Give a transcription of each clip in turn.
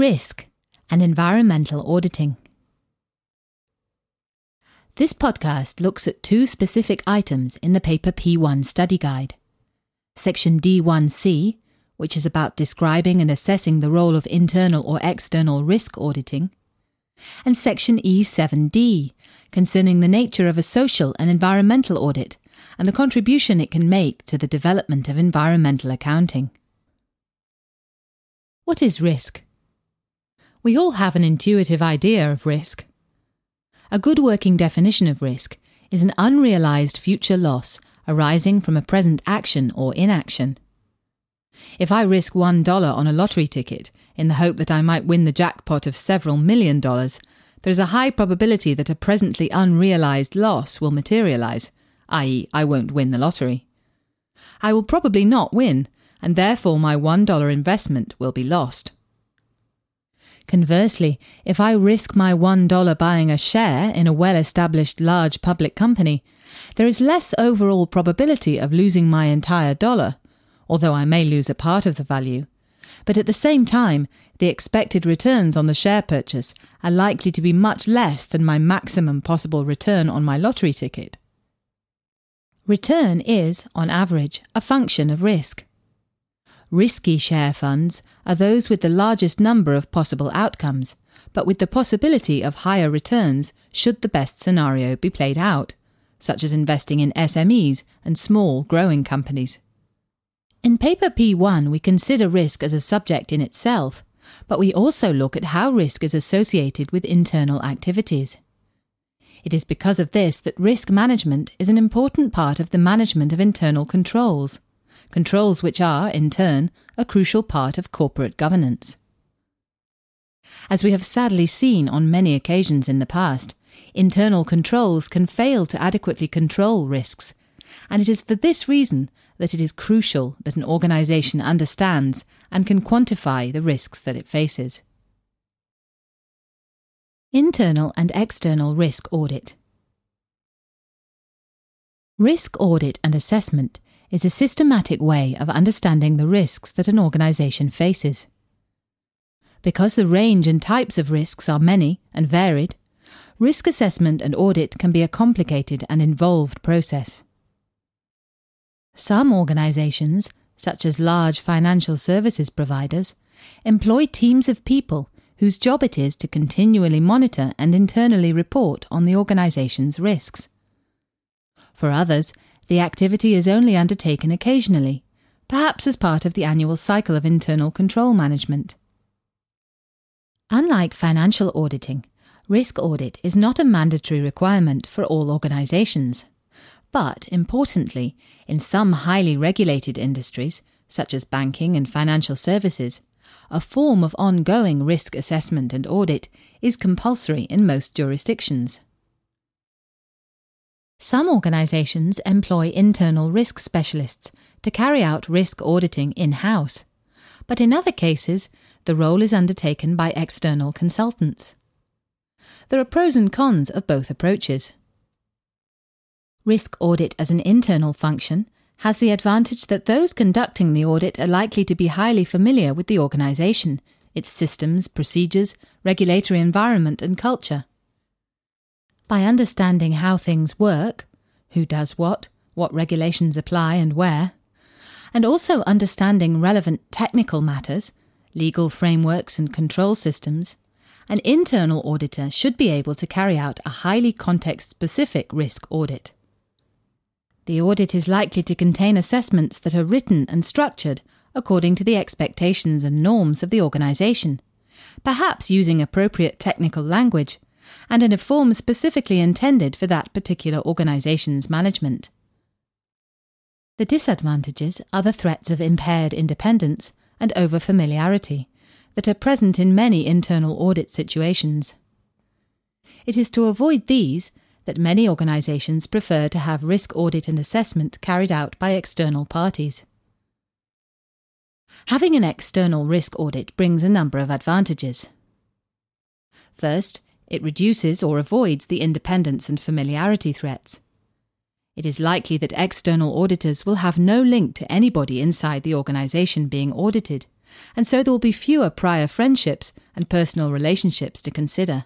Risk and environmental auditing. This podcast looks at two specific items in the paper P1 study guide. Section D1C, which is about describing and assessing the role of internal or external risk auditing, and Section E7D, concerning the nature of a social and environmental audit and the contribution it can make to the development of environmental accounting. What is risk? We all have an intuitive idea of risk. A good working definition of risk is an unrealized future loss arising from a present action or inaction. If I risk $1 on a lottery ticket in the hope that I might win the jackpot of several million dollars, there is a high probability that a presently unrealized loss will materialize, i.e., I won't win the lottery. I will probably not win, and therefore my $1 investment will be lost. Conversely, if I risk my $1 buying a share in a well established large public company, there is less overall probability of losing my entire dollar, although I may lose a part of the value. But at the same time, the expected returns on the share purchase are likely to be much less than my maximum possible return on my lottery ticket. Return is, on average, a function of risk. Risky share funds are those with the largest number of possible outcomes, but with the possibility of higher returns should the best scenario be played out, such as investing in SMEs and small growing companies. In paper P1, we consider risk as a subject in itself, but we also look at how risk is associated with internal activities. It is because of this that risk management is an important part of the management of internal controls controls which are, in turn, a crucial part of corporate governance. As we have sadly seen on many occasions in the past, internal controls can fail to adequately control risks, and it is for this reason that it is crucial that an organisation understands and can quantify the risks that it faces. Internal and external risk audit. Risk audit and assessment is a systematic way of understanding the risks that an organisation faces. Because the range and types of risks are many and varied, risk assessment and audit can be a complicated and involved process. Some organisations, such as large financial services providers, employ teams of people whose job it is to continually monitor and internally report on the organisation's risks. For others, the activity is only undertaken occasionally, perhaps as part of the annual cycle of internal control management. Unlike financial auditing, risk audit is not a mandatory requirement for all organizations. But, importantly, in some highly regulated industries, such as banking and financial services, a form of ongoing risk assessment and audit is compulsory in most jurisdictions. Some organisations employ internal risk specialists to carry out risk auditing in house, but in other cases, the role is undertaken by external consultants. There are pros and cons of both approaches. Risk audit as an internal function has the advantage that those conducting the audit are likely to be highly familiar with the organisation, its systems, procedures, regulatory environment, and culture by understanding how things work, who does what, what regulations apply and where, and also understanding relevant technical matters, legal frameworks and control systems, an internal auditor should be able to carry out a highly context specific risk audit. The audit is likely to contain assessments that are written and structured according to the expectations and norms of the organisation, perhaps using appropriate technical language and in a form specifically intended for that particular organization's management. The disadvantages are the threats of impaired independence and overfamiliarity that are present in many internal audit situations. It is to avoid these that many organizations prefer to have risk audit and assessment carried out by external parties. Having an external risk audit brings a number of advantages. First, it reduces or avoids the independence and familiarity threats. It is likely that external auditors will have no link to anybody inside the organisation being audited, and so there will be fewer prior friendships and personal relationships to consider.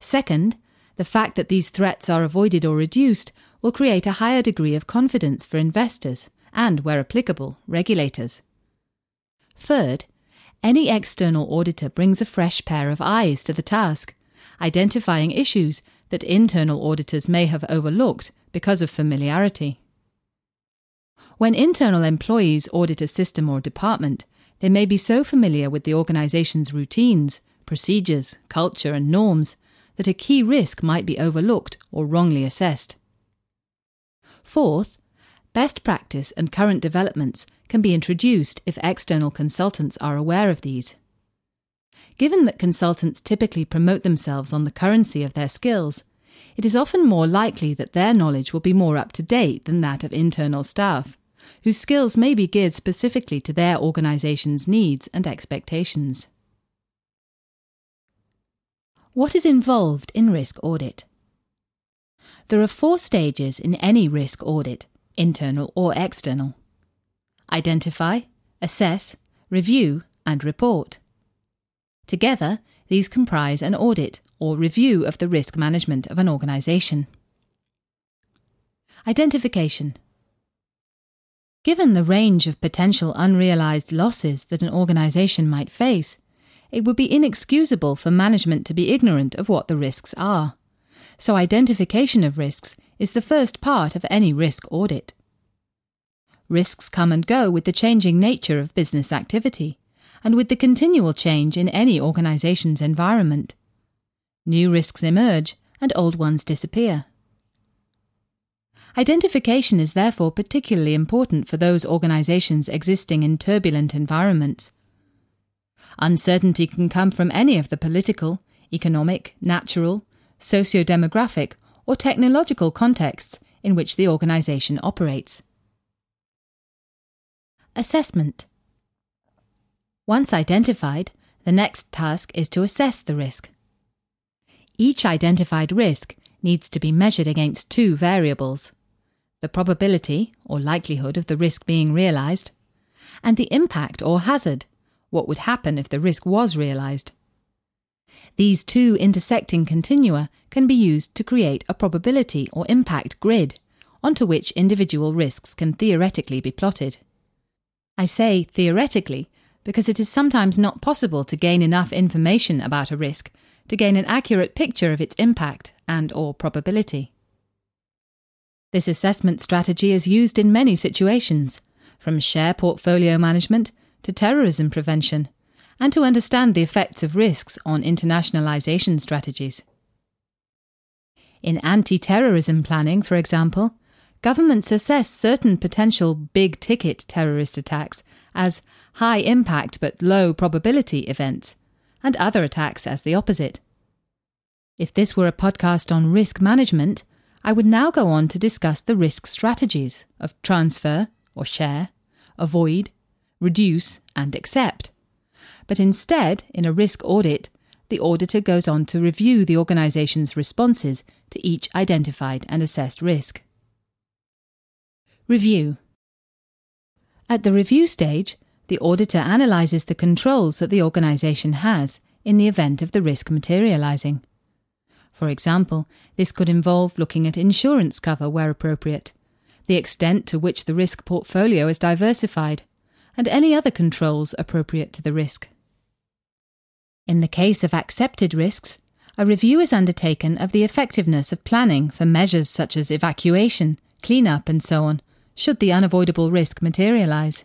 Second, the fact that these threats are avoided or reduced will create a higher degree of confidence for investors and, where applicable, regulators. Third, any external auditor brings a fresh pair of eyes to the task, identifying issues that internal auditors may have overlooked because of familiarity. When internal employees audit a system or department, they may be so familiar with the organization's routines, procedures, culture, and norms that a key risk might be overlooked or wrongly assessed. Fourth, best practice and current developments can be introduced if external consultants are aware of these. Given that consultants typically promote themselves on the currency of their skills, it is often more likely that their knowledge will be more up to date than that of internal staff, whose skills may be geared specifically to their organisation's needs and expectations. What is involved in risk audit? There are four stages in any risk audit, internal or external identify, assess, review, and report. Together, these comprise an audit or review of the risk management of an organisation. Identification Given the range of potential unrealised losses that an organisation might face, it would be inexcusable for management to be ignorant of what the risks are. So, identification of risks is the first part of any risk audit. Risks come and go with the changing nature of business activity and with the continual change in any organisation's environment. New risks emerge and old ones disappear. Identification is therefore particularly important for those organisations existing in turbulent environments. Uncertainty can come from any of the political, economic, natural, socio demographic, or technological contexts in which the organisation operates. Assessment Once identified, the next task is to assess the risk. Each identified risk needs to be measured against two variables the probability or likelihood of the risk being realised, and the impact or hazard, what would happen if the risk was realised. These two intersecting continua can be used to create a probability or impact grid onto which individual risks can theoretically be plotted. I say theoretically because it is sometimes not possible to gain enough information about a risk to gain an accurate picture of its impact and or probability. This assessment strategy is used in many situations, from share portfolio management to terrorism prevention, and to understand the effects of risks on internationalization strategies. In anti terrorism planning, for example, governments assess certain potential big ticket terrorist attacks as high impact but low probability events, and other attacks as the opposite. If this were a podcast on risk management, I would now go on to discuss the risk strategies of transfer or share, avoid, reduce, and accept. But instead, in a risk audit, the auditor goes on to review the organisation's responses to each identified and assessed risk. Review At the review stage, the auditor analyses the controls that the organisation has in the event of the risk materialising. For example, this could involve looking at insurance cover where appropriate, the extent to which the risk portfolio is diversified, and any other controls appropriate to the risk. In the case of accepted risks, a review is undertaken of the effectiveness of planning for measures such as evacuation, cleanup, and so on, should the unavoidable risk materialise.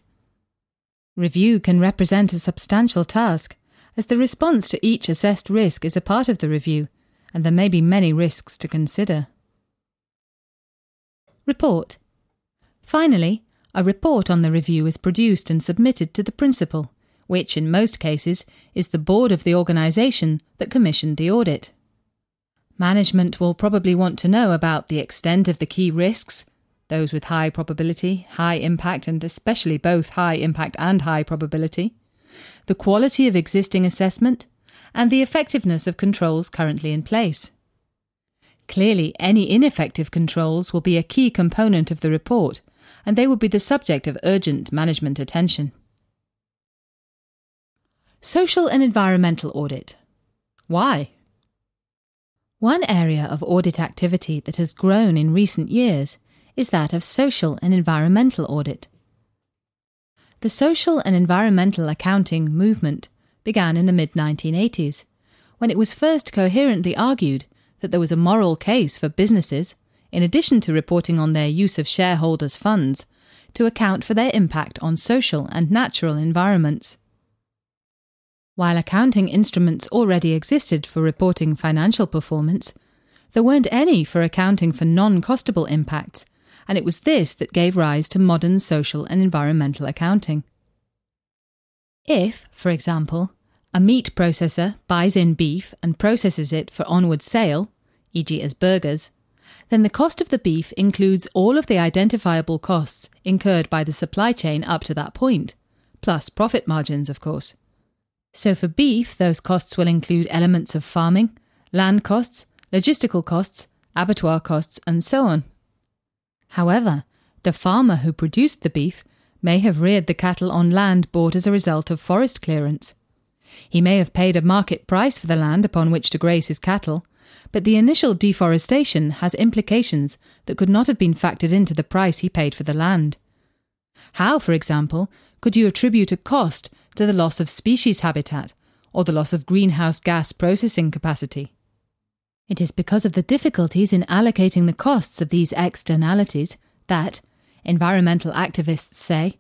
Review can represent a substantial task, as the response to each assessed risk is a part of the review and there may be many risks to consider. Report. Finally, a report on the review is produced and submitted to the principal, which in most cases is the board of the organisation that commissioned the audit. Management will probably want to know about the extent of the key risks, those with high probability, high impact, and especially both high impact and high probability, the quality of existing assessment, and the effectiveness of controls currently in place. Clearly, any ineffective controls will be a key component of the report, and they will be the subject of urgent management attention. Social and environmental audit. Why? One area of audit activity that has grown in recent years is that of social and environmental audit. The social and environmental accounting movement began in the mid 1980s, when it was first coherently argued that there was a moral case for businesses, in addition to reporting on their use of shareholders' funds, to account for their impact on social and natural environments. While accounting instruments already existed for reporting financial performance, there weren't any for accounting for non costable impacts, and it was this that gave rise to modern social and environmental accounting. If, for example, a meat processor buys in beef and processes it for onward sale, e.g., as burgers, then the cost of the beef includes all of the identifiable costs incurred by the supply chain up to that point, plus profit margins, of course. So for beef, those costs will include elements of farming, land costs, logistical costs, abattoir costs, and so on. However, the farmer who produced the beef may have reared the cattle on land bought as a result of forest clearance. He may have paid a market price for the land upon which to graze his cattle, but the initial deforestation has implications that could not have been factored into the price he paid for the land. How, for example, could you attribute a cost to the loss of species habitat or the loss of greenhouse gas processing capacity. It is because of the difficulties in allocating the costs of these externalities that, environmental activists say,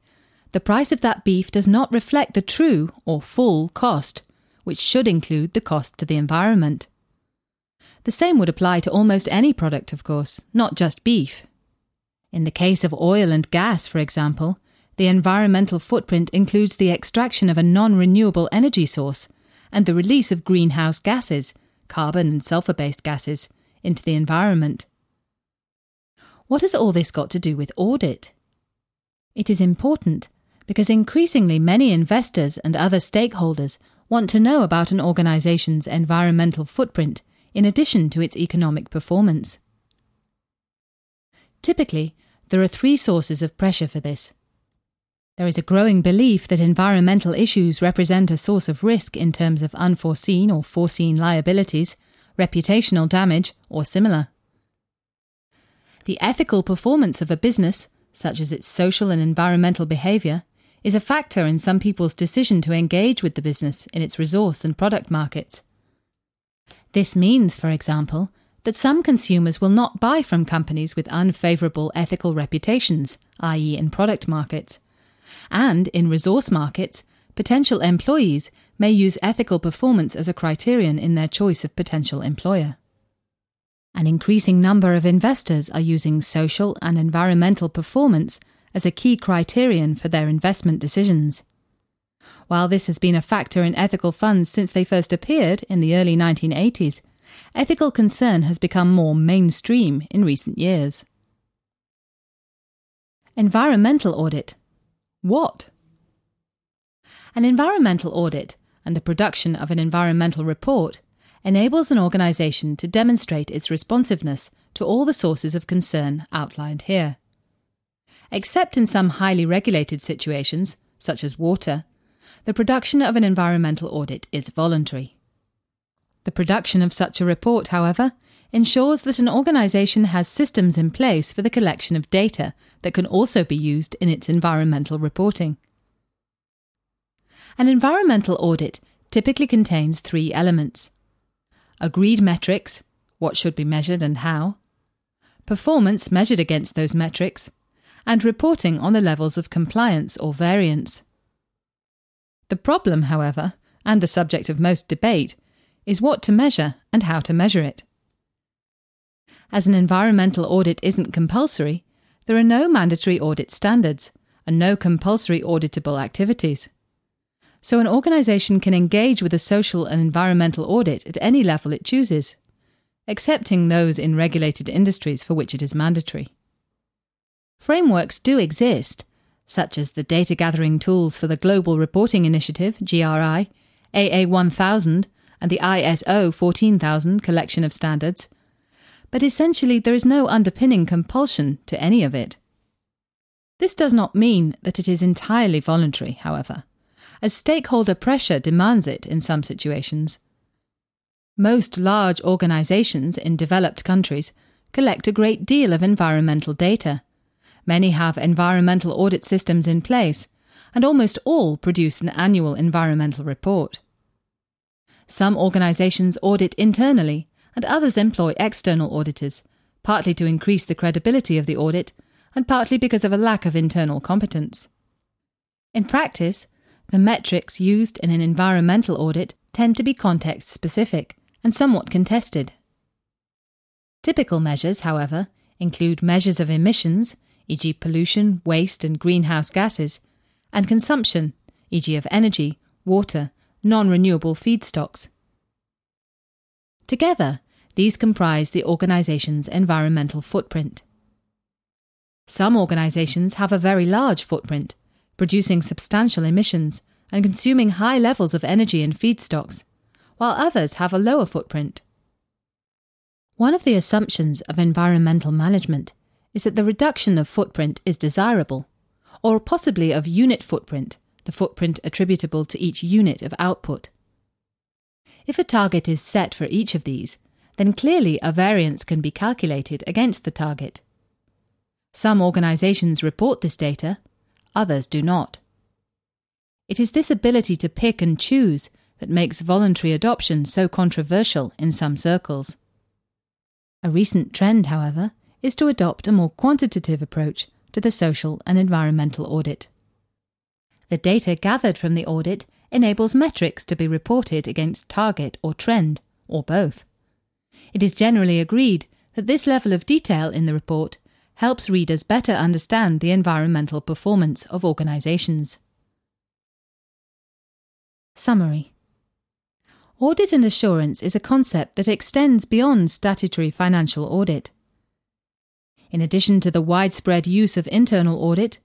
the price of that beef does not reflect the true or full cost, which should include the cost to the environment. The same would apply to almost any product, of course, not just beef. In the case of oil and gas, for example, the environmental footprint includes the extraction of a non renewable energy source and the release of greenhouse gases, carbon and sulfur based gases, into the environment. What has all this got to do with audit? It is important because increasingly many investors and other stakeholders want to know about an organisation's environmental footprint in addition to its economic performance. Typically, there are three sources of pressure for this. There is a growing belief that environmental issues represent a source of risk in terms of unforeseen or foreseen liabilities, reputational damage, or similar. The ethical performance of a business, such as its social and environmental behaviour, is a factor in some people's decision to engage with the business in its resource and product markets. This means, for example, that some consumers will not buy from companies with unfavourable ethical reputations, i.e., in product markets and in resource markets, potential employees may use ethical performance as a criterion in their choice of potential employer. An increasing number of investors are using social and environmental performance as a key criterion for their investment decisions. While this has been a factor in ethical funds since they first appeared in the early 1980s, ethical concern has become more mainstream in recent years. Environmental audit what? An environmental audit and the production of an environmental report enables an organisation to demonstrate its responsiveness to all the sources of concern outlined here. Except in some highly regulated situations, such as water, the production of an environmental audit is voluntary. The production of such a report, however, ensures that an organisation has systems in place for the collection of data that can also be used in its environmental reporting. An environmental audit typically contains three elements agreed metrics, what should be measured and how, performance measured against those metrics, and reporting on the levels of compliance or variance. The problem, however, and the subject of most debate, is what to measure and how to measure it. As an environmental audit isn't compulsory, there are no mandatory audit standards and no compulsory auditable activities. So an organisation can engage with a social and environmental audit at any level it chooses, excepting those in regulated industries for which it is mandatory. Frameworks do exist, such as the data gathering tools for the Global Reporting Initiative, GRI, AA 1000, and the ISO 14000 collection of standards, but essentially there is no underpinning compulsion to any of it. This does not mean that it is entirely voluntary, however, as stakeholder pressure demands it in some situations. Most large organizations in developed countries collect a great deal of environmental data. Many have environmental audit systems in place, and almost all produce an annual environmental report. Some organizations audit internally, and others employ external auditors, partly to increase the credibility of the audit, and partly because of a lack of internal competence. In practice, the metrics used in an environmental audit tend to be context specific and somewhat contested. Typical measures, however, include measures of emissions, e.g., pollution, waste, and greenhouse gases, and consumption, e.g., of energy, water, non renewable feedstocks. Together, these comprise the organization's environmental footprint. Some organizations have a very large footprint, producing substantial emissions and consuming high levels of energy and feedstocks, while others have a lower footprint. One of the assumptions of environmental management is that the reduction of footprint is desirable, or possibly of unit footprint, the footprint attributable to each unit of output. If a target is set for each of these, then clearly a variance can be calculated against the target. Some organizations report this data, others do not. It is this ability to pick and choose that makes voluntary adoption so controversial in some circles. A recent trend, however, is to adopt a more quantitative approach to the social and environmental audit. The data gathered from the audit enables metrics to be reported against target or trend, or both. It is generally agreed that this level of detail in the report helps readers better understand the environmental performance of organisations. Summary Audit and assurance is a concept that extends beyond statutory financial audit. In addition to the widespread use of internal audit,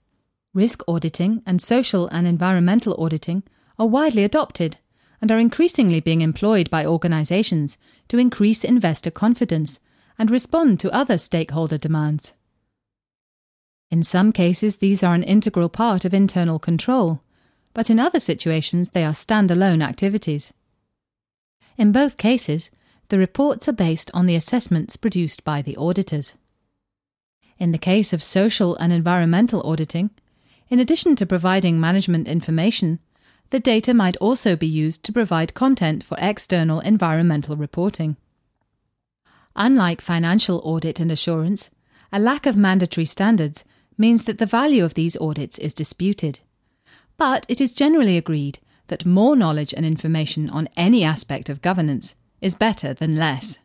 risk auditing and social and environmental auditing are widely adopted and are increasingly being employed by organisations to increase investor confidence and respond to other stakeholder demands. In some cases, these are an integral part of internal control, but in other situations, they are standalone activities. In both cases, the reports are based on the assessments produced by the auditors. In the case of social and environmental auditing, in addition to providing management information, the data might also be used to provide content for external environmental reporting. Unlike financial audit and assurance, a lack of mandatory standards means that the value of these audits is disputed. But it is generally agreed that more knowledge and information on any aspect of governance is better than less.